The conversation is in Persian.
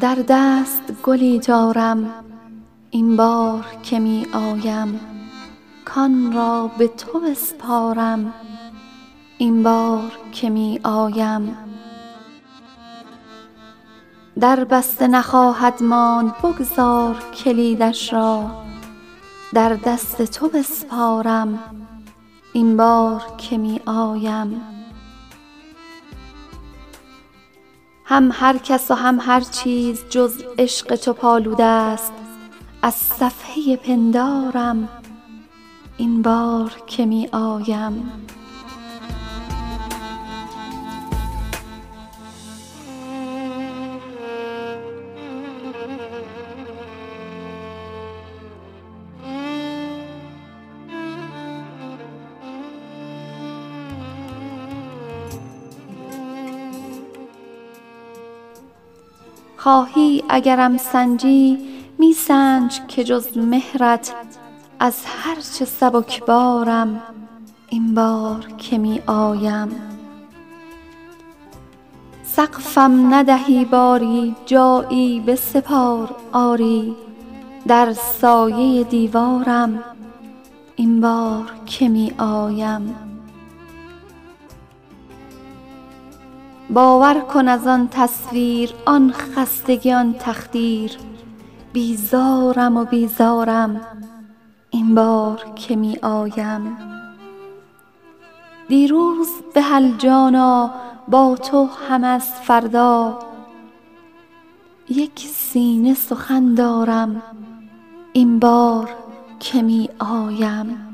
در دست گلی دارم این بار که می آیم. کان را به تو بسپارم این بار که می آیم. در بسته نخواهد ماند بگذار کلیدش را. در دست تو بسپارم این بار که می آیم. هم هر کس و هم هر چیز جز عشق تو پالوده ست از صفحه پندارم این بار که می آیم. خواهی اگرم سنجی می سنج که جز مهرت از هر چه سبکبارم این بار که می آیم. سقفم ندهی باری جایی بسپار آری در سایه دیوارم این بار که می آیم. باور کن از آن تصویر آن خستگی آن تخدیر. بیزارم و بیزارم این بار که می آیم. دیروز بحل جانا با تو هم از فردا. یک سینه سخن دارم این بار که می آیم.